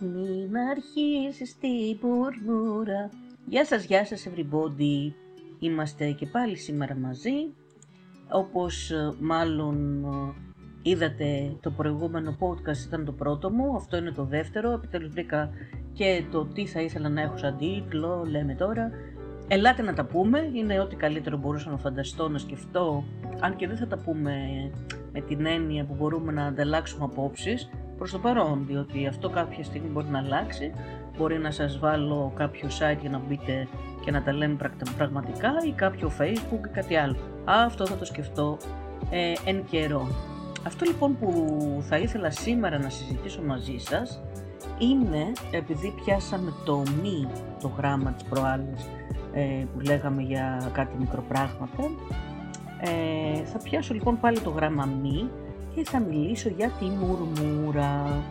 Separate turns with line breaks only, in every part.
Μην αρχίσεις την πουρμούρα. Γεια σας, γεια σας everybody. Είμαστε και πάλι σήμερα μαζί. Όπως ε, μάλλον ε, είδατε το προηγούμενο podcast ήταν το πρώτο μου, αυτό είναι το δεύτερο. Επιτέλους βρήκα και το τι θα ήθελα να έχω σαν τίτλο, λέμε τώρα. Ελάτε να τα πούμε, είναι ό,τι καλύτερο μπορούσα να φανταστώ, να σκεφτώ, αν και δεν θα τα πούμε με την έννοια που μπορούμε να ανταλλάξουμε απόψεις, προς το παρόν, διότι αυτό κάποια στιγμή μπορεί να αλλάξει, μπορεί να σας βάλω κάποιο site για να μπείτε και να τα λέμε πραγματικά ή κάποιο facebook ή κάτι άλλο. Αυτό θα το σκεφτώ ε, εν καιρό. Αυτό λοιπόν που θα ήθελα σήμερα να συζητήσω μαζί σας είναι, επειδή πιάσαμε το μη, το γράμμα της προάλλης ε, που λέγαμε για κάτι μικροπράγματα, ε, θα πιάσω λοιπόν πάλι το γράμμα μη και θα μιλήσω για τη μουρμούρα.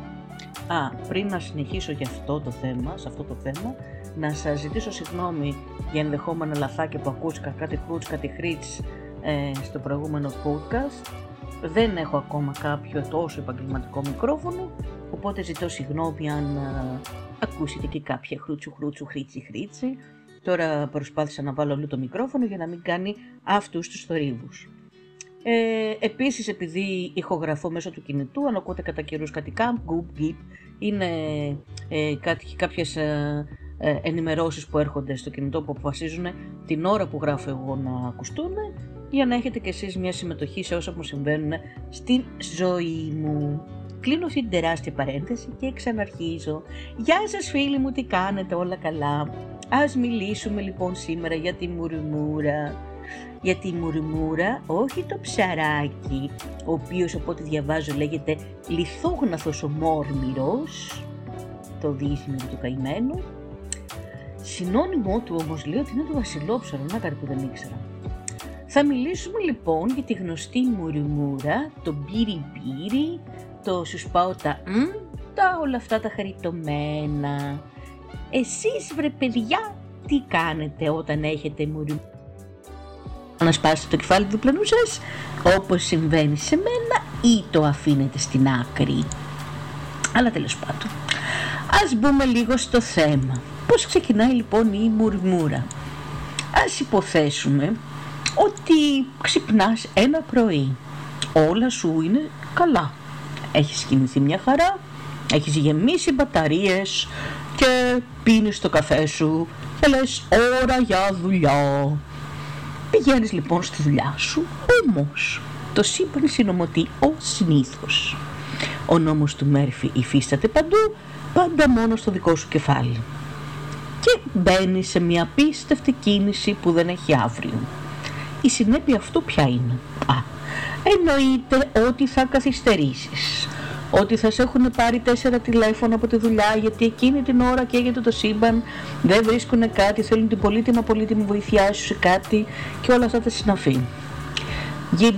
Α, πριν να συνεχίσω για αυτό το θέμα, σε αυτό το θέμα, να σας ζητήσω συγγνώμη για ενδεχόμενα λαθάκια που ακούστηκα, κάτι χρούτς, κάτι χρήτς ε, στο προηγούμενο podcast. Δεν έχω ακόμα κάποιο τόσο επαγγελματικό μικρόφωνο, οπότε ζητώ συγγνώμη αν ε, ακούσετε και κάποια χρούτσου χρούτσου χρήτσι χρήτσι. Τώρα προσπάθησα να βάλω όλο το μικρόφωνο για να μην κάνει αυτούς τους θορύβους. Ε, επίσης επειδή ηχογραφώ μέσω του κινητού, αν ακούτε κατά καιρούς κάτι κάμπ, γκουπ, γκυπ, είναι ε, κάτι, κάποιες ε, ε, ενημερώσεις που έρχονται στο κινητό που αποφασίζουν την ώρα που γράφω εγώ να ακουστούν για να έχετε κι εσείς μια συμμετοχή σε όσα μου συμβαίνουν στην ζωή μου. Κλείνω αυτή την τεράστια παρένθεση και ξαναρχίζω. Γεια σας φίλοι μου, τι κάνετε, όλα καλά. Ας μιλήσουμε λοιπόν σήμερα για τη μουρμούρα για τη μουρμούρα, όχι το ψαράκι, ο οποίος από ό,τι διαβάζω λέγεται λιθόγναθος ο μόρμυρος, το δίθυμο του καημένου. Συνώνυμό του όμως λέει ότι είναι το βασιλόψαρο, να κάτι που δεν ήξερα. Θα μιλήσουμε λοιπόν για τη γνωστή μουρμούρα, το μπύρι μπύρι, το σου σπάω τα μ, τα όλα αυτά τα χαριτωμένα. Εσείς βρε παιδιά, τι κάνετε όταν έχετε μουρμούρα; Να σπάσετε το κεφάλι του διπλανού σας, όπως συμβαίνει σε μένα ή το αφήνετε στην άκρη. Αλλά τέλος πάντων. Ας μπούμε λίγο στο θέμα. Πώς ξεκινάει λοιπόν η μουρμούρα; Ας υποθέσουμε ότι ξυπνάς ένα πρωί. Όλα σου είναι καλά. Έχεις κινηθεί μια χαρά, έχεις γεμίσει μπαταρίες και πίνεις το καφέ σου και λες ώρα για δουλειά. Πηγαίνεις λοιπόν στη δουλειά σου, όμως το σύμπαν συνομωτεί ως συνήθως. Ο νόμος του Μέρφυ υφίσταται παντού, πάντα μόνο στο δικό σου κεφάλι. Και μπαίνει σε μια απίστευτη κίνηση που δεν έχει αύριο. Η συνέπεια αυτού ποια είναι; Α, εννοείται ότι θα καθυστερήσεις ότι θα σε έχουν πάρει τέσσερα τηλέφωνα από τη δουλειά γιατί εκείνη την ώρα καίγεται το σύμπαν, δεν βρίσκουν κάτι, θέλουν την πολύτιμα πολύτιμη βοήθειά σου σε κάτι και όλα αυτά τα συναφή.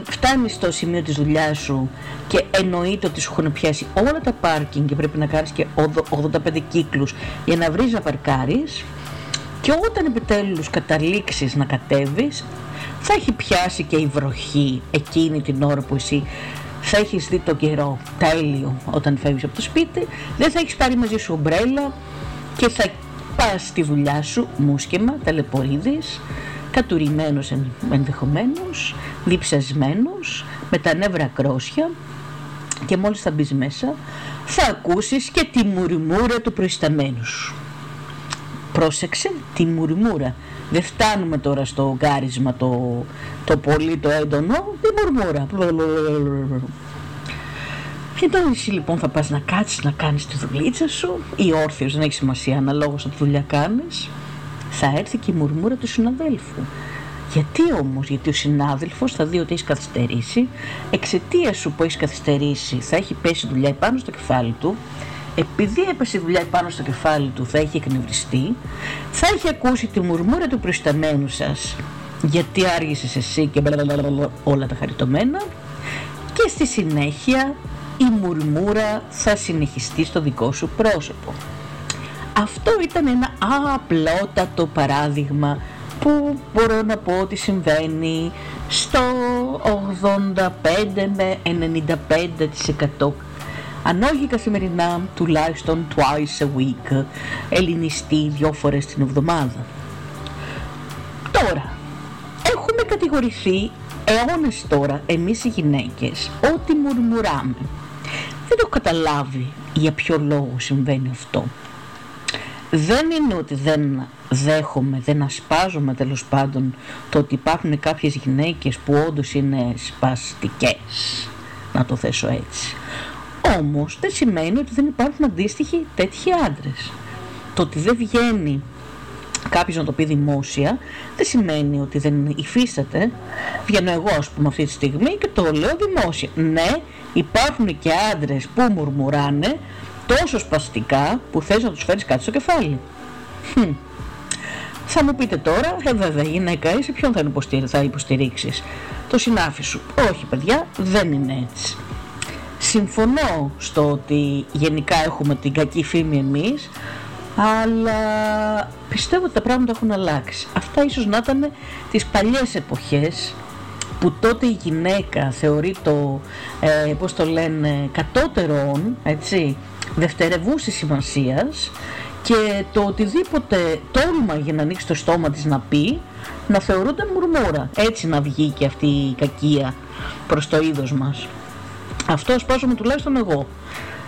Φτάνεις στο σημείο της δουλειάς σου και εννοείται ότι σου έχουν πιάσει όλα τα πάρκινγκ και πρέπει να κάνεις και 85 κύκλους για να βρεις να παρκάρεις και όταν επιτέλους καταλήξεις να κατέβεις θα έχει πιάσει και η βροχή εκείνη την ώρα που εσύ θα έχεις δει το καιρό τέλειο όταν φεύγεις από το σπίτι, δεν θα έχεις πάρει μαζί σου ομπρέλα και θα πας στη δουλειά σου μουσκεμα, ταλαιπωρίδης, κατουρημένος ενδεχομένως, διψασμένος, με τα νεύρα κρόσια και μόλις θα μπεις μέσα θα ακούσεις και τη μουρμούρα του προϊσταμένου σου. Πρόσεξε τη μουρμούρα. Δεν φτάνουμε τώρα στο γκάρισμα το, το πολύ το έντονο, τη μουρμούρα. Και τώρα εσύ λοιπόν θα πας να κάτσεις να κάνεις τη δουλίτσα σου ή όρθιος, δεν έχει σημασία αναλόγως από τη δουλειά κάνεις θα έρθει και η μουρμούρα του συναδέλφου. Γιατί όμως, γιατί ο συνάδελφος θα δει ότι έχεις καθυστερήσει, εξαιτίας σου που έχεις καθυστερήσει θα έχει πέσει δουλειά πάνω στο κεφάλι του επειδή έπεσε η δουλειά πάνω στο κεφάλι του θα έχει εκνευριστεί, θα έχει ακούσει τη μουρμούρα του προϊσταμένου σας γιατί άργησες εσύ και όλα τα χαριτωμένα και στη συνέχεια η μουρμούρα θα συνεχιστεί στο δικό σου πρόσωπο. Αυτό ήταν ένα απλότατο παράδειγμα που μπορώ να πω ότι συμβαίνει στο 85 με 95% αν όχι καθημερινά, τουλάχιστον twice a week, ελληνιστή δυο φορές την εβδομάδα. Τώρα, έχουμε κατηγορηθεί αιώνες τώρα εμείς οι γυναίκες ότι μουρμουράμε. Δεν έχω καταλάβει για ποιο λόγο συμβαίνει αυτό. Δεν είναι ότι δεν δέχομαι, δεν ασπάζομαι τέλος πάντων το ότι υπάρχουν κάποιες γυναίκες που όντως είναι σπαστικές, να το θέσω έτσι. Όμως δεν σημαίνει ότι δεν υπάρχουν αντίστοιχοι τέτοιοι άντρες. Το ότι δεν βγαίνει κάποιος να το πει δημόσια δεν σημαίνει ότι δεν υφίσταται. Βγαίνω εγώ ας πούμε αυτή τη στιγμή και το λέω δημόσια. Ναι, υπάρχουν και άντρες που μουρμουράνε τόσο σπαστικά που θες να τους φέρεις κάτι στο κεφάλι. Θα μου πείτε τώρα, ε βέβαια γυναίκα είσαι, ποιον θα, θα υποστηρίξεις. Το συνάφι σου. Όχι παιδιά, δεν είναι έτσι. Συμφωνώ στο ότι γενικά έχουμε την κακή φήμη εμείς, αλλά πιστεύω ότι τα πράγματα έχουν αλλάξει. Αυτά ίσως να ήταν τις παλιές εποχές που τότε η γυναίκα θεωρεί το, ε, πώς το λένε, κατώτερον, έτσι, δευτερευούσης σημασίας και το οτιδήποτε τόλμα για να ανοίξει το στόμα της να πει να θεωρούνται μουρμούρα. Έτσι να βγει και αυτή η κακία προς το είδος μας. Αυτό ασπάζομαι τουλάχιστον εγώ.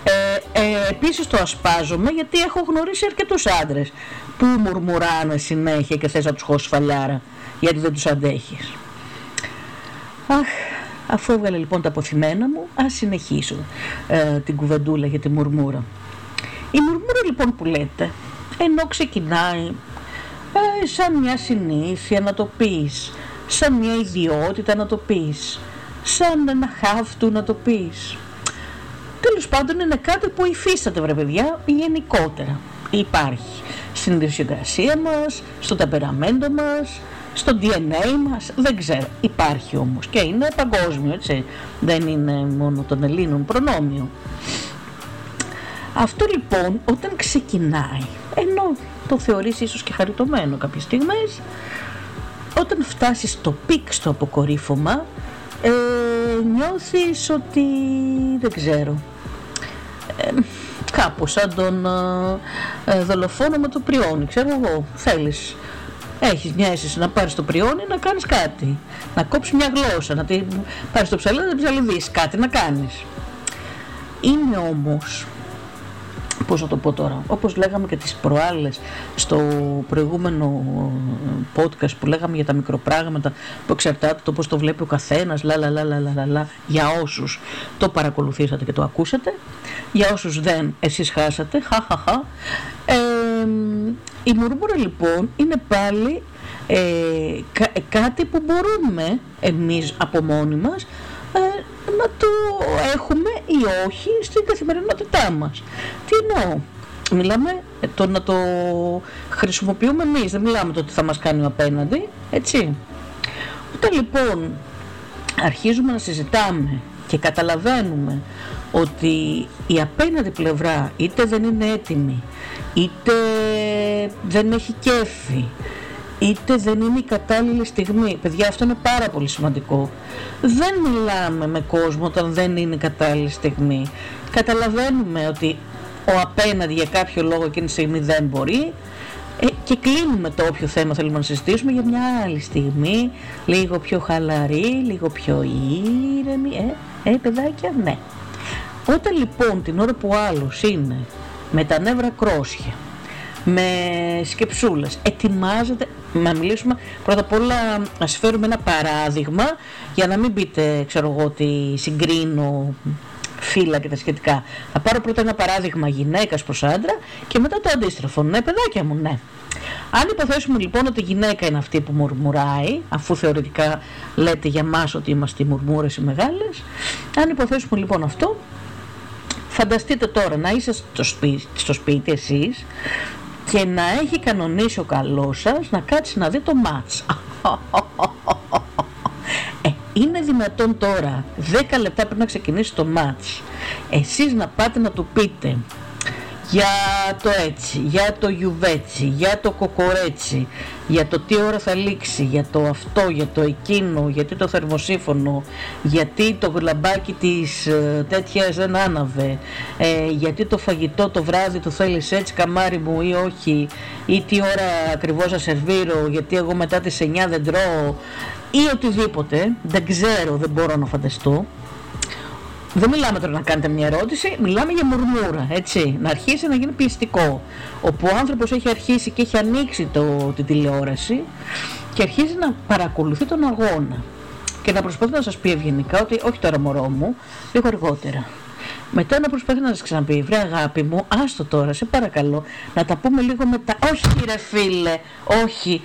Ε, ε, επίσης το ασπάζομαι γιατί έχω γνωρίσει αρκετούς άντρες που μουρμουράνε συνέχεια και θες να τους χώσεις φαλιάρα γιατί δεν τους αντέχεις. Αχ, αφού έβγαλε λοιπόν τα αποθυμένα μου, ας συνεχίσω ε, την κουβεντούλα για τη μουρμούρα. Η μουρμούρα λοιπόν που λέτε, ενώ ξεκινάει ε, σαν μια συνήθεια να το πεις, σαν μια ιδιότητα να το πεις, σαν ένα χάφτου να το πεις. Τέλος πάντων είναι κάτι που υφίσταται βρε παιδιά γενικότερα. Υπάρχει στην ιδιοσυγκρασία μας, στο ταπεραμέντο μας, στο DNA μας, δεν ξέρω. Υπάρχει όμως και είναι παγκόσμιο, έτσι. Δεν είναι μόνο των Ελλήνων προνόμιο. Αυτό λοιπόν όταν ξεκινάει, ενώ το θεωρείς ίσως και χαριτωμένο κάποιες στιγμές, όταν φτάσεις στο peak στο αποκορύφωμα, ε, νιώθεις ότι δεν ξέρω, ε, κάπως σαν τον ε, ε, δολοφόνο με το πριόνι, ξέρω εγώ, θέλεις έχεις μια αίσθηση να πάρεις το πριόνι να κάνεις κάτι. Να κόψεις μια γλώσσα, να τη πάρεις το ψαλίδι, να ψαλιδείς, κάτι να κάνεις. Είναι όμως πώς να το πω τώρα, όπως λέγαμε και τις προάλλες στο προηγούμενο podcast που λέγαμε για τα μικροπράγματα που εξαρτάται το πώς το βλέπει ο καθένας, λα, λα, λα, λα, λα, λα, για όσους το παρακολουθήσατε και το ακούσατε, για όσους δεν, εσείς χάσατε, χα, χα, χα. Ε, η μουρμούρα λοιπόν είναι πάλι ε, κάτι που μπορούμε εμείς από μόνοι μας ε, να το έχουμε ή όχι στην καθημερινότητά μας. Τι εννοώ; Μιλάμε το να το χρησιμοποιούμε εμείς, δεν μιλάμε το ότι θα μας κάνει ο απέναντι, έτσι. Όταν λοιπόν αρχίζουμε να συζητάμε και καταλαβαίνουμε ότι η απέναντι πλευρά είτε δεν είναι έτοιμη, είτε δεν έχει κέφι, είτε δεν είναι η κατάλληλη στιγμή. Παιδιά, αυτό είναι πάρα πολύ σημαντικό. Δεν μιλάμε με κόσμο όταν δεν είναι η κατάλληλη στιγμή. Καταλαβαίνουμε ότι ο απέναντι για κάποιο λόγο εκείνη τη στιγμή δεν μπορεί ε, και κλείνουμε το όποιο θέμα θέλουμε να συζητήσουμε για μια άλλη στιγμή, λίγο πιο χαλαρή, λίγο πιο ήρεμη, ε, ε παιδάκια, ναι. Όταν λοιπόν την ώρα που ο άλλος είναι με τα νεύρα κρόσια, με σκεψούλες, ετοιμάζεται να μιλήσουμε πρώτα απ' όλα να φέρουμε ένα παράδειγμα για να μην πείτε ξέρω εγώ ότι συγκρίνω φύλλα και τα σχετικά. Θα πάρω πρώτα ένα παράδειγμα γυναίκας προς άντρα και μετά το αντίστροφο. Ναι παιδάκια μου, ναι. Αν υποθέσουμε λοιπόν ότι η γυναίκα είναι αυτή που μουρμουράει, αφού θεωρητικά λέτε για μας ότι είμαστε οι μουρμούρες οι μεγάλες, αν υποθέσουμε λοιπόν αυτό, φανταστείτε τώρα να είσαι στο σπίτι, στο σπίτι εσείς και να έχει κανονίσει ο καλός σας να κάτσει να δει το μάτς. Ε, είναι δυνατόν τώρα 10 λεπτά πριν να ξεκινήσει το μάτς εσείς να πάτε να του πείτε για το έτσι, για το γιουβέτσι, για το κοκορέτσι, για το τι ώρα θα λήξει, για το αυτό, για το εκείνο, γιατί το θερμοσύφωνο, γιατί το γλαμπάκι της ε, τέτοιας δεν άναβε, ε, γιατί το φαγητό το βράδυ το θέλεις έτσι καμάρι μου ή όχι, ή τι ώρα ακριβώς θα σερβίρω, γιατί εγώ μετά τις 9 δεν τρώω, ή οτιδήποτε, δεν ξέρω, δεν μπορώ να φανταστώ. Δεν μιλάμε τώρα να κάνετε μια ερώτηση, μιλάμε για μουρμούρα, έτσι, να αρχίσει να γίνει πιεστικό. Όπου ο άνθρωπος έχει αρχίσει και έχει ανοίξει το, την τηλεόραση και αρχίζει να παρακολουθεί τον αγώνα και να προσπαθεί να σας πει ευγενικά ότι όχι τώρα μωρό μου, λίγο αργότερα. Μετά να προσπαθεί να σας ξαναπεί, βρε αγάπη μου, άστο τώρα, σε παρακαλώ, να τα πούμε λίγο μετά. Όχι ρε φίλε, όχι.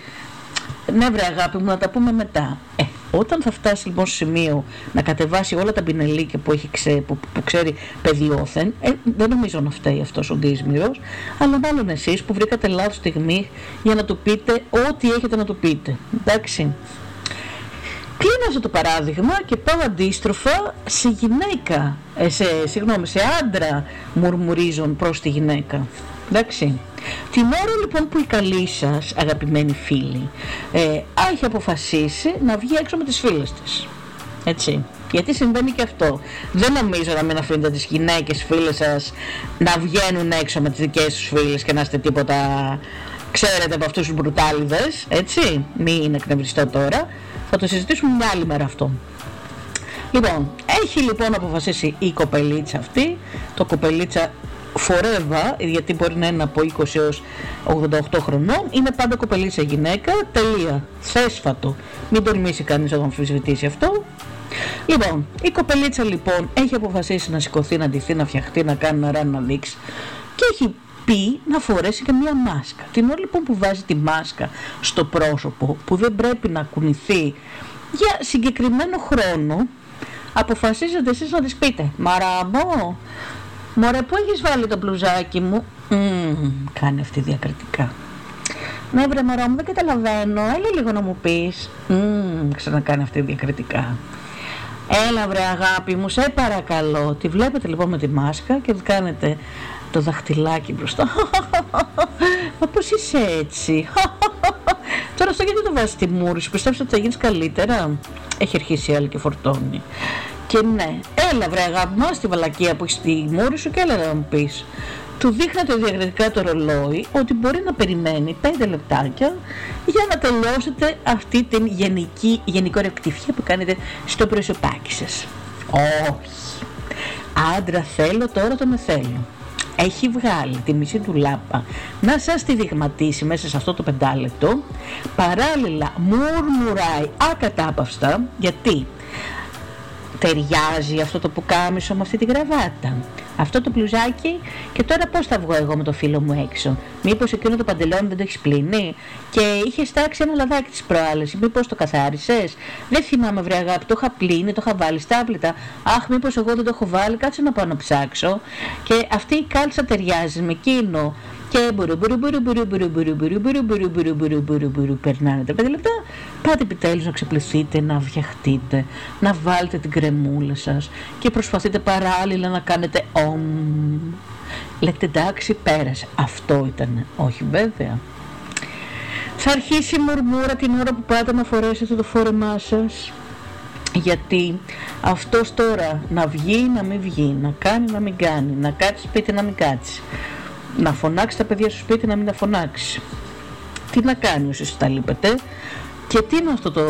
Ναι βρε αγάπη μου, να τα πούμε μετά. Ε, όταν θα φτάσει λοιπόν στο σημείο να κατεβάσει όλα τα πινελίκια που, έχει ξέ, που, που ξέρει παιδιόθεν, ε, δεν νομίζω να φταίει αυτός ο Ντίσμυρος, αλλά μάλλον εσείς που βρήκατε λάθος στιγμή για να του πείτε ό,τι έχετε να του πείτε. Εντάξει. Κλείνω αυτό το παράδειγμα και πάω αντίστροφα σε γυναίκα, ε, σε, συγγνώμη, σε άντρα μουρμουρίζουν προς τη γυναίκα. Εντάξει. Την ώρα λοιπόν που η καλή σας αγαπημένη φίλη ε, έχει αποφασίσει να βγει έξω με τις φίλες της. Έτσι. Γιατί συμβαίνει και αυτό. Δεν νομίζω να μην αφήνετε τις γυναίκες φίλες σας να βγαίνουν έξω με τις δικές τους φίλες και να είστε τίποτα ξέρετε από αυτούς τους μπρουτάλιδες, έτσι. Μην εκνευριστώ τώρα. Θα το συζητήσουμε μια άλλη μέρα αυτό. Λοιπόν, έχει λοιπόν αποφασίσει η κοπελίτσα αυτή, το κοπελίτσα forever, γιατί μπορεί να είναι από 20 έως 88 χρονών, είναι πάντα κοπελίτσα γυναίκα, τελεία, θέσφατο. Μην τολμήσει κανείς να το αμφισβητήσει αυτό. Λοιπόν, η κοπελίτσα λοιπόν έχει αποφασίσει να σηκωθεί, να ντυθεί, να φτιαχτεί, να κάνει να ράνει, να δείξει και έχει πει να φορέσει και μία μάσκα. Την ώρα λοιπόν που βάζει τη μάσκα στο πρόσωπο, που δεν πρέπει να κουνηθεί για συγκεκριμένο χρόνο, αποφασίζετε εσείς να της πείτε «Μαραμό, Μωρέ, πού έχεις βάλει το μπλουζάκι μου; Mm, κάνει αυτή διακριτικά. Ναι, βρε μωρό μου, δεν καταλαβαίνω. Έλα λίγο να μου πεις. Mm, ξανακάνει αυτή διακριτικά. Έλα βρε αγάπη μου, σε παρακαλώ. Τη βλέπετε λοιπόν με τη μάσκα και τη κάνετε το δαχτυλάκι μπροστά. Μα πώς είσαι έτσι; Τώρα αυτό γιατί το βάζεις στη μούρη σου, πιστεύεις ότι θα γίνεις καλύτερα; Έχει αρχίσει η άλλη και φορτώνει. Και ναι, έλα βρε αγάπη μας τη βαλακία που έχεις στη μούρη σου και έλα να μου πεις. Του δείχνατε διακριτικά το ρολόι ότι μπορεί να περιμένει 5 λεπτάκια για να τελειώσετε αυτή την γενική, γενικόρια κτηφιά που κάνετε στο προσωπάκι σας. Όχι. Άντρα θέλω, τώρα τον θέλω. Έχει βγάλει τη μισή του λάπα να σας τη δειγματίσει μέσα σε αυτό το πεντάλεπτο. Παράλληλα μουρμουράει ακατάπαυστα γιατί ταιριάζει αυτό το πουκάμισο με αυτή τη γραβάτα. Αυτό το πλουζάκι και τώρα πώς θα βγω εγώ με το φίλο μου έξω; Μήπως εκείνο το παντελόνι δεν το έχεις πλύνει; Και είχε στάξει ένα λαδάκι της προάλλες. Μήπως το καθάρισες; Δεν θυμάμαι βρε αγάπη, το είχα πλύνει, το είχα βάλει στάπλητα. Αχ μήπως εγώ δεν το έχω βάλει, κάτσε να πάω να ψάξω. Και αυτή η κάλτσα ταιριάζει με εκείνο και μπουρου μπουρου μπουρου μπουρου μπουρου μπουρου μπουρου μπουρου μπουρου μπουρου μπουρου μπουρου μπουρου περνάνε τα πέντε λεπτά πάτε επιτέλους να ξεπληθείτε, να φτιαχτείτε να βάλετε την κρεμούλα σας και προσπαθείτε παράλληλα να κάνετε ομ λέτε εντάξει πέρασε αυτό ήταν όχι βέβαια θα αρχίσει η μουρμούρα την ώρα που πάτε να φορέσετε το φόρεμά σας γιατί αυτός τώρα να βγει να μην βγει, να κάνει να μην κάνει, να κάτσει σπίτι να μην κάτσει να φωνάξει τα παιδιά στο σπίτι να μην τα φωνάξει. Τι να κάνει όσοι τα λείπετε. Και τι είναι αυτό το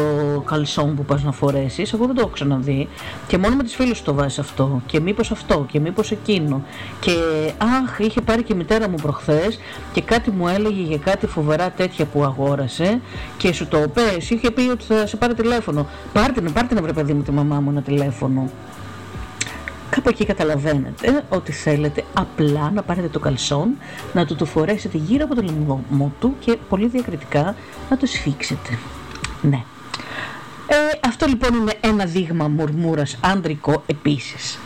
καλσόν που πας να φορέσεις, εγώ δεν το έχω ξαναδεί. Και μόνο με τις φίλες το βάζεις αυτό. Και μήπως αυτό και μήπως εκείνο. Και αχ είχε πάρει και η μητέρα μου προχθές και κάτι μου έλεγε για κάτι φοβερά τέτοια που αγόρασε και σου το πες, είχε πει ότι θα σε πάρει τηλέφωνο. Πάρτε να πάρτε να βρε παιδί μου τη μαμά μου ένα τηλέφωνο Κάπου εκεί καταλαβαίνετε ότι θέλετε απλά να πάρετε το καλσόν, να του το φορέσετε γύρω από το λαιμό του και πολύ διακριτικά να το σφίξετε. Ναι. Ε, αυτό λοιπόν είναι ένα δείγμα μουρμούρας άντρικο επίσης.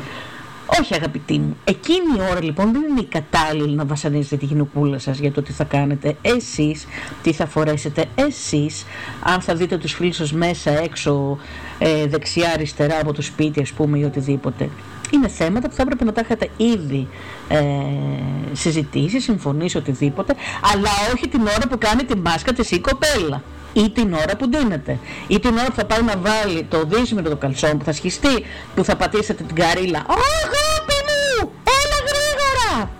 Όχι αγαπητοί μου, εκείνη η ώρα λοιπόν δεν είναι η κατάλληλη να βασανίζετε τη γυναικούλα σας για το τι θα κάνετε εσείς, τι θα φορέσετε εσείς, αν θα δείτε τους φίλους σας μέσα έξω, ε, δεξιά, αριστερά από το σπίτι ας πούμε ή οτιδήποτε. Είναι θέματα που θα έπρεπε να τα έχετε ήδη ε, συζητήσει, συμφωνήσει, οτιδήποτε, αλλά όχι την ώρα που κάνει τη μάσκα της η κοπέλα. Ή την ώρα που ντύνεται. Ή την ώρα που θα πάει να βάλει το δύσιμο το καλσόν που θα σχιστεί που θα πατήσετε την καρύλα. Αγάπη μου! Έλα γρήγορα!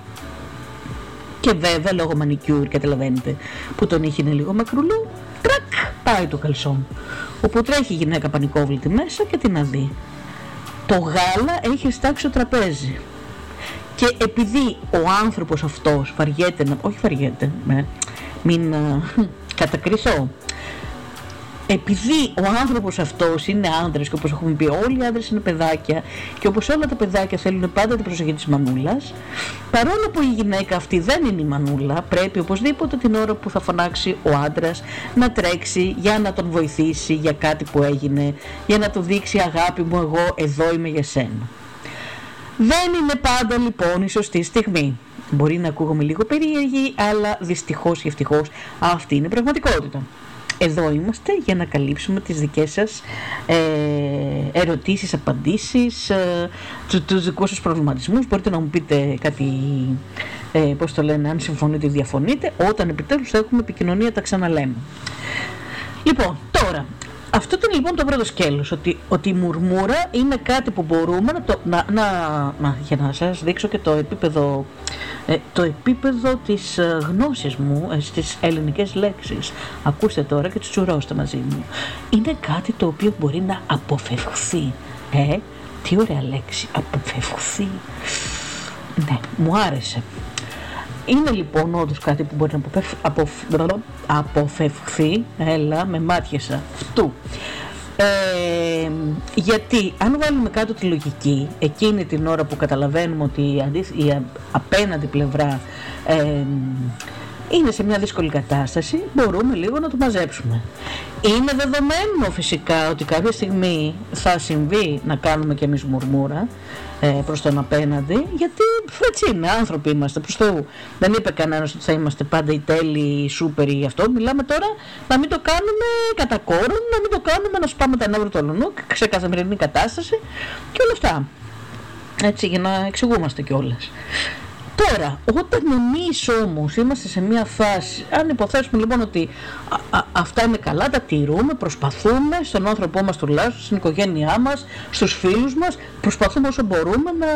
Και βέβαια λόγω μανικιούρ καταλαβαίνετε που τον είχε είναι λίγο μακρουλό τρακ πάει το καλσόν. Όπου τρέχει η γυναίκα πανικόβλητη μέσα και την αδεί το γάλα έχει στάξει το τραπέζι. Και επειδή ο άνθρωπος αυτός βαριέται να... όχι βαριέται, μην ε, κατακριθώ επειδή ο άνθρωπος αυτός είναι άντρας και όπως έχουμε πει όλοι οι άντρες είναι παιδάκια και όπως όλα τα παιδάκια θέλουν πάντα την προσοχή της μανούλας παρόλο που η γυναίκα αυτή δεν είναι η μανούλα πρέπει οπωσδήποτε την ώρα που θα φωνάξει ο άντρας να τρέξει για να τον βοηθήσει για κάτι που έγινε για να του δείξει αγάπη μου εγώ εδώ είμαι για σένα. Δεν είναι πάντα λοιπόν η σωστή στιγμή. Μπορεί να ακούγομαι λίγο περίεργη, αλλά δυστυχώς και ευτυχώς αυτή είναι η πραγματικότητα. Εδώ είμαστε για να καλύψουμε τις δικές σας ε, ερωτήσεις, απαντήσεις, ε, τους δικούς σας προβληματισμούς. Μπορείτε να μου πείτε κάτι, ε, πώς το λένε, αν συμφωνείτε ή διαφωνείτε. Όταν επιτέλους θα έχουμε επικοινωνία τα ξαναλέμε. Λοιπόν, τώρα, αυτό ήταν λοιπόν το πρώτο σκέλος, ότι, ότι η μουρμούρα είναι κάτι που μπορούμε να, το, να, να, για να σας δείξω και το επίπεδο, ε, το επίπεδο της ε, γνώσης μου ε, στις ελληνικές λέξεις. Ακούστε τώρα και τους τσουρώστε μαζί μου. Είναι κάτι το οποίο μπορεί να αποφευχθεί. Ε, τι ωραία λέξη, αποφευχθεί. Ναι, μου άρεσε. Είναι λοιπόν όντως κάτι που μπορεί να αποφευχθεί, έλα με μάτιασα, αυτού. Ε, γιατί αν βάλουμε κάτω τη λογική εκείνη την ώρα που καταλαβαίνουμε ότι η, απέναντι πλευρά ε, είναι σε μια δύσκολη κατάσταση, μπορούμε λίγο να το μαζέψουμε. Είναι δεδομένο φυσικά ότι κάποια στιγμή θα συμβεί να κάνουμε και εμείς μουρμούρα ε, προς τον απέναντι, γιατί έτσι είναι, άνθρωποι είμαστε προς Θεού. Δεν είπε κανένας ότι θα είμαστε πάντα οι τέλειοι, οι σούπερ ή αυτό. Μιλάμε τώρα να μην το κάνουμε κατά κόρον, να μην το κάνουμε να σπάμε τα νεύρα του αλλονού σε καθημερινή κατάσταση και όλα αυτά. Έτσι, για να εξηγούμαστε κιόλας. Τώρα, όταν εμεί όμως είμαστε σε μια φάση, αν υποθέσουμε λοιπόν ότι αυτά είναι καλά, τα τηρούμε, προσπαθούμε στον άνθρωπό μας τουλάχιστον, στην οικογένειά μας, στους φίλους μας, προσπαθούμε όσο μπορούμε να,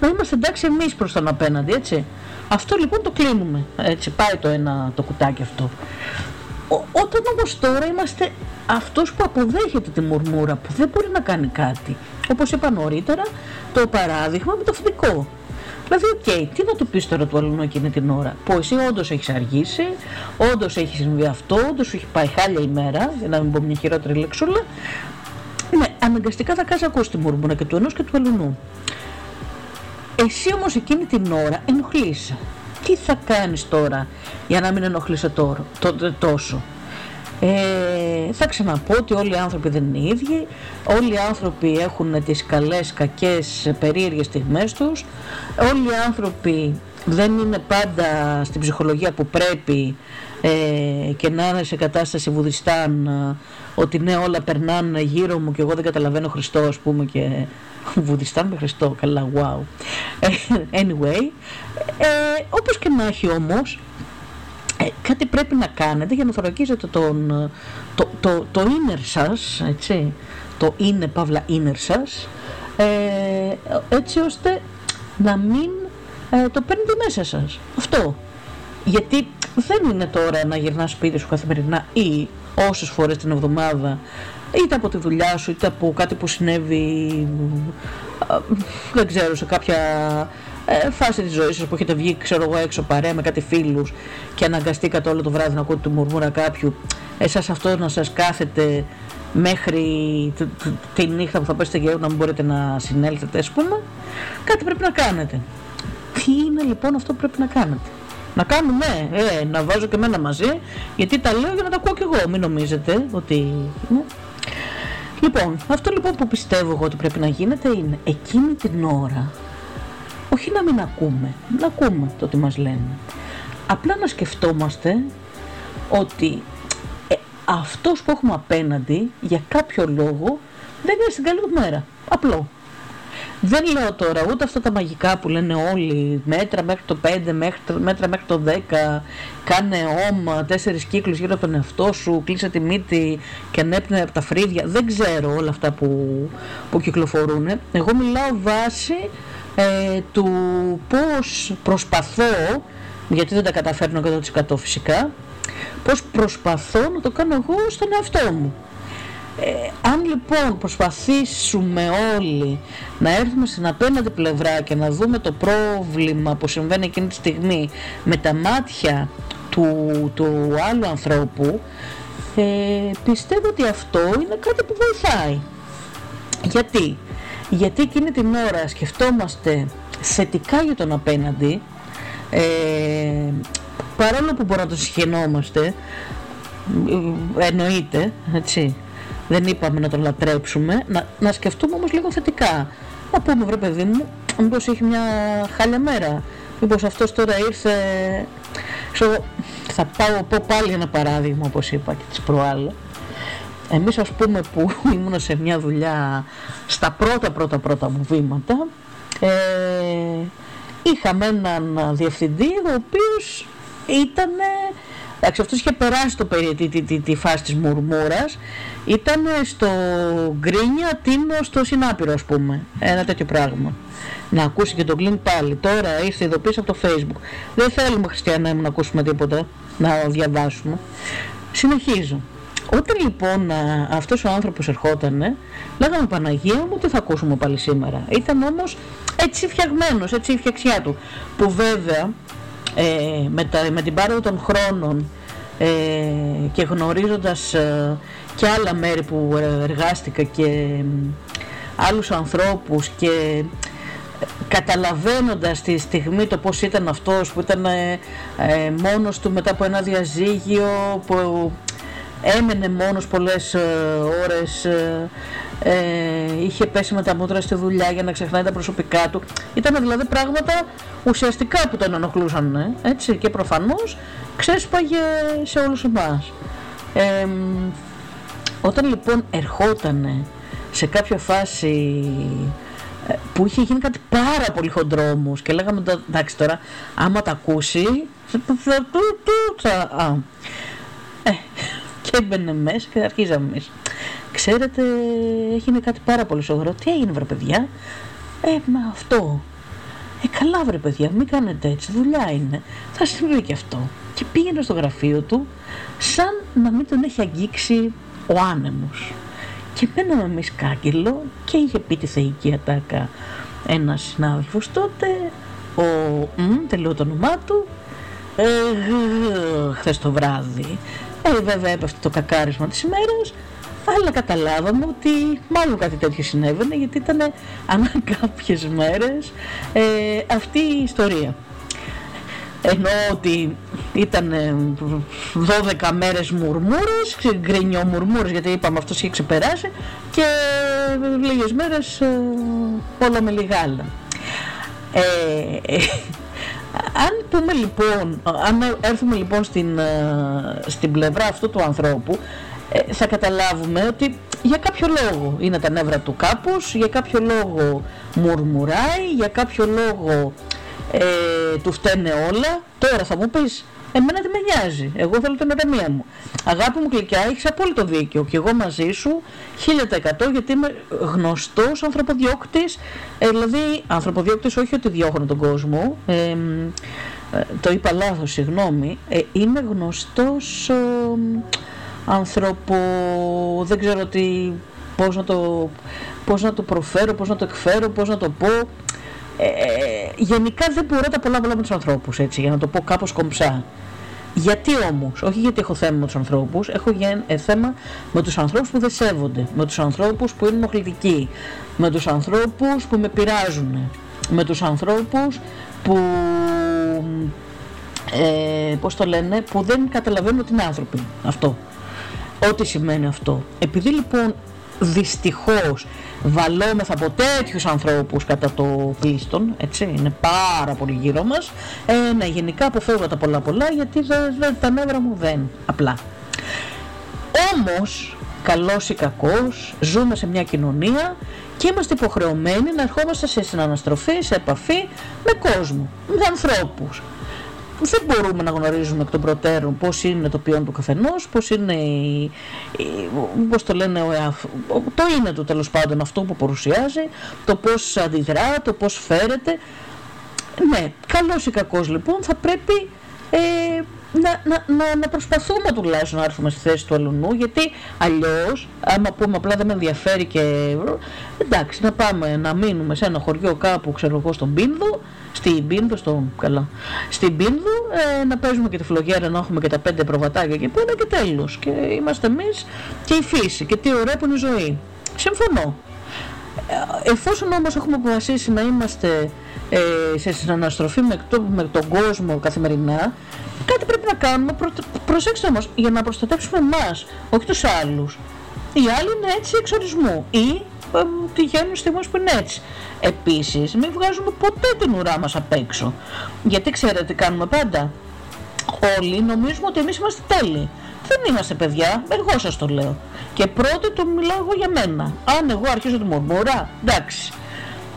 να είμαστε εντάξει εμείς προς τον απέναντι, έτσι. Αυτό λοιπόν το κλείνουμε. Έτσι, πάει το ένα το κουτάκι αυτό. όταν όμως τώρα είμαστε αυτός που αποδέχεται τη μουρμούρα, που δεν μπορεί να κάνει κάτι. Όπως είπα νωρίτερα, το παράδειγμα με το φοιτητικό. Δηλαδή, οκ, okay, τι να του πεις τώρα του αλλουνού εκείνη την ώρα. Που εσύ όντως έχεις αργήσει, όντως έχεις συμβεί αυτό, όντως σου έχει πάει χάλια ημέρα, για να μην πω μια χειρότερη λέξουλα. Ναι, αναγκαστικά θα κάνει ακούσει τη μουρμούρα και του ενός και του αλλού. Εσύ όμως εκείνη την ώρα ενοχλείσαι. Τι θα κάνεις τώρα για να μην ενοχλείσαι τώρα, τόσο; Ε, θα ξαναπώ ότι όλοι οι άνθρωποι δεν είναι ίδιοι, όλοι οι άνθρωποι έχουν τις καλές, κακές, περίεργες στιγμές τους, όλοι οι άνθρωποι δεν είναι πάντα στην ψυχολογία που πρέπει ε, και να είναι σε κατάσταση βουδιστάν ε, ότι ναι όλα περνάνε γύρω μου και εγώ δεν καταλαβαίνω Χριστό ας πούμε και βουδιστάν με Χριστό, καλά wow. Ε, anyway ε, όπως και να έχει όμως ε, κάτι πρέπει να κάνετε για να θωρακίζετε τον, το, το, το inner σας, έτσι, το είναι παύλα inner σας, ε, έτσι ώστε να μην ε, το παίρνετε μέσα σας. Αυτό. Γιατί δεν είναι τώρα να γυρνάς σπίτι σου καθημερινά ή όσες φορές την εβδομάδα είτε από τη δουλειά σου είτε από κάτι που συνέβη δεν ξέρω σε κάποια ε, φάση της ζωής σας που έχετε βγει, ξέρω εγώ, έξω παρέα με κάτι φίλους και αναγκαστήκατε όλο το βράδυ να ακούτε τη μουρμούρα κάποιου, εσάς αυτό να σας κάθεται μέχρι τη νύχτα που θα πέσετε γέρο να μην μπορείτε να συνέλθετε, ας πούμε, κάτι πρέπει να κάνετε. Τι είναι λοιπόν αυτό που πρέπει να κάνετε; Να κάνουμε, ε, να βάζω και εμένα μαζί, γιατί τα λέω για να τα ακούω κι εγώ. Μην νομίζετε ότι. Ναι. Λοιπόν, αυτό λοιπόν που πιστεύω εγώ ότι πρέπει να γίνεται είναι εκείνη την ώρα όχι να μην ακούμε, να ακούμε το τι μας λένε. Απλά να σκεφτόμαστε ότι ε, αυτός που έχουμε απέναντι για κάποιο λόγο δεν είναι στην καλή του μέρα. Απλό. Δεν λέω τώρα ούτε αυτά τα μαγικά που λένε όλοι, μέτρα μέχρι το 5, μέτρα μέχρι το 10, κάνε όμα, τέσσερις κύκλους γύρω από τον εαυτό σου, κλείσε τη μύτη και ανέπνε από τα φρύδια. Δεν ξέρω όλα αυτά που, που κυκλοφορούν. Εγώ μιλάω βάσει ε, του πώς προσπαθώ, γιατί δεν τα καταφέρνω 100% φυσικά, πώς προσπαθώ να το κάνω εγώ στον εαυτό μου. Ε, αν λοιπόν προσπαθήσουμε όλοι να έρθουμε στην απέναντι πλευρά και να δούμε το πρόβλημα που συμβαίνει εκείνη τη στιγμή με τα μάτια του, του άλλου ανθρώπου ε, πιστεύω ότι αυτό είναι κάτι που βοηθάει. Γιατί; Γιατί εκείνη την ώρα σκεφτόμαστε θετικά για τον απέναντι ε, παρόλο που μπορούμε να το συγχαινόμαστε ε, εννοείται έτσι δεν είπαμε να τον λατρέψουμε, να, να σκεφτούμε όμως λίγο θετικά. Να πούμε βρε παιδί μου, μήπως έχει μια χάλια μέρα, μήπως αυτός τώρα ήρθε... Ξέρω, θα πάω πω πάλι ένα παράδειγμα όπως είπα και τις προάλλες. Εμείς ας πούμε που ήμουν σε μια δουλειά στα πρώτα πρώτα πρώτα μου βήματα ε, είχαμε έναν διευθυντή ο οποίος ήταν Εντάξει, αυτός είχε περάσει το, τη, τη, τη, τη φάση της μουρμούρας ήταν στο γκρίνια τίνο στο συνάπειρο ας πούμε ένα τέτοιο πράγμα. Να ακούσει και τον Κλίν πάλι τώρα ήρθε ειδοποίηση από το facebook δεν θέλουμε χριστιανά μου να ακούσουμε τίποτα να διαβάσουμε συνεχίζω όταν λοιπόν αυτός ο άνθρωπος ερχόταν λέγαμε Παναγία μου τι θα ακούσουμε πάλι σήμερα. Ήταν όμως έτσι φτιαγμένος έτσι η φτιαξιά του που βέβαια ε, με, τα, με την πάροδο των χρόνων ε, και γνωρίζοντας ε, και άλλα μέρη που εργάστηκα και άλλους ανθρώπους και καταλαβαίνοντας τη στιγμή το πώς ήταν αυτός που ήταν ε, μόνος του μετά από ένα διαζύγιο που έμενε μόνος πολλές ώρες ε, είχε πέσει με τα μούτρα στη δουλειά για να ξεχνάει τα προσωπικά του. Ήταν δηλαδή πράγματα ουσιαστικά που τον ενοχλούσαν ε, έτσι, και προφανώς ξέσπαγε σε όλους εμάς. Ε, όταν λοιπόν ερχόταν σε κάποια φάση ε, που είχε γίνει κάτι πάρα πολύ χοντρό και λέγαμε εντάξει τώρα άμα τα ακούσει θα, ε, και έμπαινε μέσα και αρχίζαμε εμείς Ξέρετε, έγινε κάτι πάρα πολύ σοβαρό. Τι έγινε, βρε παιδιά; Ε, μα αυτό. Ε, καλά, βρε παιδιά, μην κάνετε έτσι. Δουλειά είναι. Θα συμβεί και αυτό. Και πήγαινε στο γραφείο του, σαν να μην τον έχει αγγίξει ο άνεμος. Και μέναμε εμείς κάγκελο και είχε πει τη θεϊκή ατάκα ένας συνάδελφος τότε, ο μ, τελείω το όνομά του, ε, χθες το βράδυ. Ε, βέβαια έπεφτε το κακάρισμα της ημέρας, αλλά καταλάβαμε ότι μάλλον κάτι τέτοιο συνέβαινε γιατί ήταν ανά κάποιες μέρες ε, αυτή η ιστορία. Ενώ ότι ήταν 12 μέρες μουρμούρες, μουρμούρες γιατί είπαμε αυτός είχε ξεπεράσει και λίγες μέρες ε, όλα με λιγάλα. Ε, ε, αν πούμε λοιπόν, αν έρθουμε λοιπόν στην, ε, στην πλευρά αυτού του ανθρώπου, ε, θα καταλάβουμε ότι για κάποιο λόγο είναι τα νεύρα του κάπως, για κάποιο λόγο μουρμουράει, για κάποιο λόγο ε, του φταίνε όλα. Τώρα θα μου πεις, εμένα τι με νοιάζει, εγώ θέλω την ηρεμία μου. Αγάπη μου γλυκιά, έχεις απόλυτο δίκιο. Και εγώ μαζί σου 1000% γιατί είμαι γνωστός ανθρωποδιώκτης, ε, δηλαδή ανθρωποδιώκτης όχι ότι διώχνω τον κόσμο, ε, το είπα λάθος, συγγνώμη, ε, είμαι γνωστός άνθρωπο, δεν ξέρω τι, πώς να το, πώς να το προφέρω, πώς να το εκφέρω, πώς να το πω. Ε, γενικά δεν μπορώ τα πολλά πολλά με τους ανθρώπους, έτσι, για να το πω κάπως κομψά. Γιατί όμως, όχι γιατί έχω θέμα με τους ανθρώπους, έχω ε, θέμα με τους ανθρώπους που δεν σέβονται, με τους ανθρώπους που είναι ενοχλητικοί, με τους ανθρώπους που με πειράζουν, με τους ανθρώπους που, ε, πώς το λένε, που δεν καταλαβαίνουν ότι είναι άνθρωποι. Αυτό. Ό,τι σημαίνει αυτό. Επειδή λοιπόν δυστυχώς βαλόμεθα από τέτοιους ανθρώπους κατά το πλήστον, έτσι, είναι πάρα πολύ γύρω μας, ε, ναι, γενικά αποφεύγω τα πολλά πολλά γιατί δεν, τα νεύρα μου δεν, απλά. Όμως, καλός ή κακός, ζούμε σε μια κοινωνία και είμαστε υποχρεωμένοι να ερχόμαστε σε συναναστροφή, σε επαφή με κόσμο, με ανθρώπους. Δεν μπορούμε να γνωρίζουμε εκ των προτέρων πώς είναι το ποιόν του καθενός, πώς είναι, πώς το λένε, το είναι του τέλος πάντων αυτό που παρουσιάζει, το πώς αντιδρά, το πώς φέρεται. Ναι, καλός ή κακός λοιπόν θα πρέπει ε, να, να, να, να, προσπαθούμε τουλάχιστον να έρθουμε στη θέση του αλουνού γιατί αλλιώς άμα πούμε απλά δεν με ενδιαφέρει και εντάξει να πάμε να μείνουμε σε ένα χωριό κάπου ξέρω εγώ στον Πίνδο στην Πίνδο, στο, καλά, στην Πίνδο ε, να παίζουμε και τη φλογέρα να έχουμε και τα πέντε προβατάκια εκεί πέρα και τέλος. Και είμαστε εμείς και η φύση και τι ωραία που είναι η ζωή. Συμφωνώ. Ε, εφόσον όμως έχουμε αποφασίσει να είμαστε ε, σε συναναστροφή με, με τον κόσμο καθημερινά κάτι πρέπει να κάνουμε, προ, προσέξτε όμως, για να προστατεύσουμε εμάς, όχι τους άλλους. Οι άλλοι είναι έτσι εξορισμού ή ε, τυχαίνουν στιγμές που είναι έτσι. Επίσης, μην βγάζουμε ποτέ την ουρά μας απ' έξω. Γιατί ξέρετε τι κάνουμε πάντα; Όλοι νομίζουμε ότι εμείς είμαστε τέλειοι. Δεν είμαστε παιδιά, εγώ σας το λέω. Και πρώτη το μιλάω εγώ για μένα. Αν εγώ αρχίζω τη μουρμούρα, εντάξει.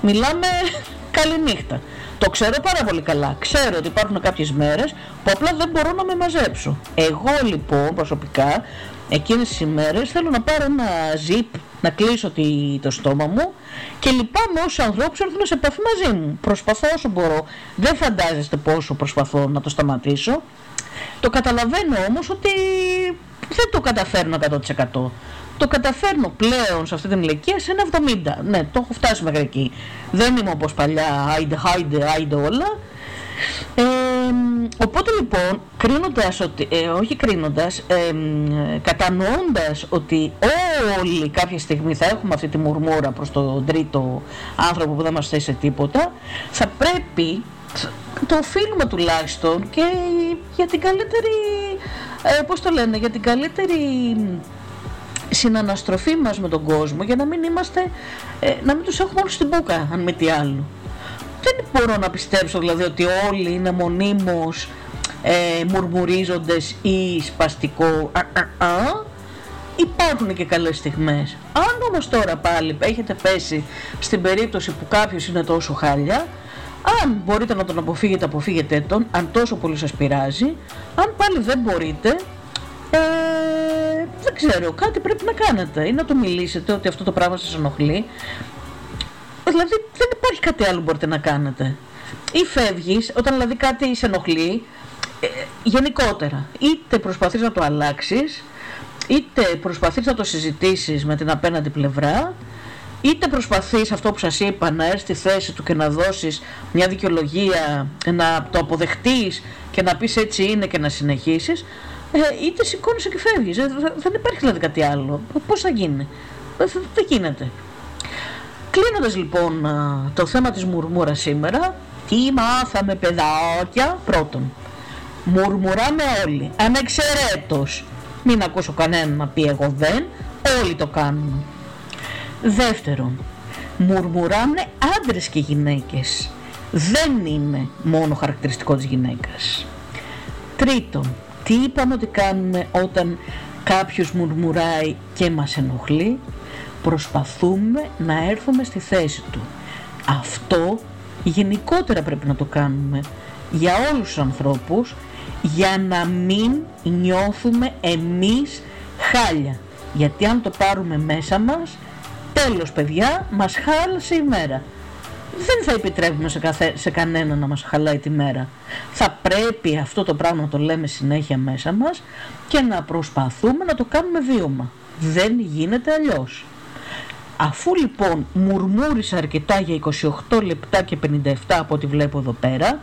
Μιλάμε καληνύχτα. Το ξέρω πάρα πολύ καλά. Ξέρω ότι υπάρχουν κάποιες μέρες που απλά δεν μπορώ να με μαζέψω. Εγώ λοιπόν προσωπικά εκείνες τις ημέρες θέλω να πάρω ένα zip, να κλείσω το στόμα μου και λυπάμαι όσους ανθρώπους έρθουν σε επαφή μαζί μου. Προσπαθώ όσο μπορώ. Δεν φαντάζεστε πόσο προσπαθώ να το σταματήσω. Το καταλαβαίνω όμως ότι δεν το καταφέρνω 100% το καταφέρνω πλέον σε αυτή την ηλικία σε ένα 70. Ναι, το έχω φτάσει μέχρι εκεί. Δεν είμαι όπως παλιά, άιντε, άιντε, άιντε όλα. Ε, οπότε λοιπόν, κρίνοντας ότι, ε, όχι κρίνοντας, ε, κατανοώντας ότι όλοι κάποια στιγμή θα έχουμε αυτή τη μουρμούρα προς τον τρίτο άνθρωπο που δεν μας θέσει σε τίποτα, θα πρέπει, το οφείλουμε τουλάχιστον και για την καλύτερη, ε, πώς το λένε, για την καλύτερη συναναστροφή μας με τον κόσμο για να μην είμαστε, ε, να μην τους έχουμε όλους στην μπουκα αν με τι άλλο. Δεν μπορώ να πιστέψω δηλαδή ότι όλοι είναι μονίμως ε, μουρμουρίζοντες ή σπαστικό α, α, α. Υπάρχουν και καλές στιγμές. Αν όμως τώρα πάλι έχετε πέσει στην περίπτωση που κάποιος είναι τόσο χάλια, αν μπορείτε να τον αποφύγετε, αποφύγετε τον, αν τόσο πολύ σας πειράζει. Αν πάλι δεν μπορείτε, ε, δεν ξέρω, κάτι πρέπει να κάνετε ή να το μιλήσετε ότι αυτό το πράγμα σας ενοχλεί. Δηλαδή δεν υπάρχει κάτι άλλο που μπορείτε να κάνετε. Ή φεύγεις, όταν δηλαδή κάτι σε ενοχλεί, ε, γενικότερα, είτε προσπαθείς να το αλλάξεις, είτε προσπαθείς να το συζητήσεις με την απέναντι πλευρά, είτε προσπαθείς αυτό που σας είπα να έρθει στη θέση του και να δώσεις μια δικαιολογία, να το αποδεχτείς και να πεις έτσι είναι και να συνεχίσεις, ε, είτε σηκώνεσαι και φεύγεις. Ε, δεν υπάρχει δηλαδή κάτι άλλο. Πώς θα γίνει; Ε, δεν γίνεται. Κλείνοντας λοιπόν το θέμα της μουρμούρα σήμερα, τι μάθαμε παιδάκια, πρώτον, μουρμουράμε όλοι, ανεξαιρέτως, μην ακούσω κανέναν να πει εγώ δεν, όλοι το κάνουν. Δεύτερον, μουρμουράνε άντρες και γυναίκες, δεν είναι μόνο χαρακτηριστικό της γυναίκας. Τρίτον, τι είπαμε ότι κάνουμε όταν κάποιος μουρμουράει και μας ενοχλεί; Προσπαθούμε να έρθουμε στη θέση του. Αυτό γενικότερα πρέπει να το κάνουμε για όλους τους ανθρώπους για να μην νιώθουμε εμείς χάλια. Γιατί αν το πάρουμε μέσα μας, τέλος παιδιά, μας χάλασε η μέρα δεν θα επιτρέπουμε σε, καθέ, σε κανένα να μας χαλάει τη μέρα. Θα πρέπει αυτό το πράγμα να το λέμε συνέχεια μέσα μας και να προσπαθούμε να το κάνουμε βίωμα. Δεν γίνεται αλλιώς. Αφού λοιπόν μουρμούρισα αρκετά για 28 λεπτά και 57 από ό,τι βλέπω εδώ πέρα,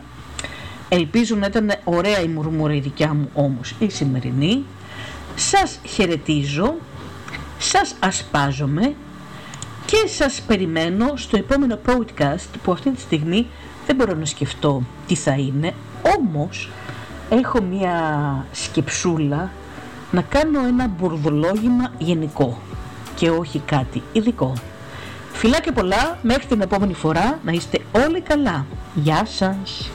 ελπίζω να ήταν ωραία η μουρμούρα η δικιά μου όμως η σημερινή, σας χαιρετίζω, σας ασπάζομαι και σας περιμένω στο επόμενο podcast που αυτή τη στιγμή δεν μπορώ να σκεφτώ τι θα είναι όμως έχω μια σκεψούλα να κάνω ένα μπουρδολόγημα γενικό και όχι κάτι ειδικό. Φιλά και πολλά, μέχρι την επόμενη φορά να είστε όλοι καλά. Γεια σας!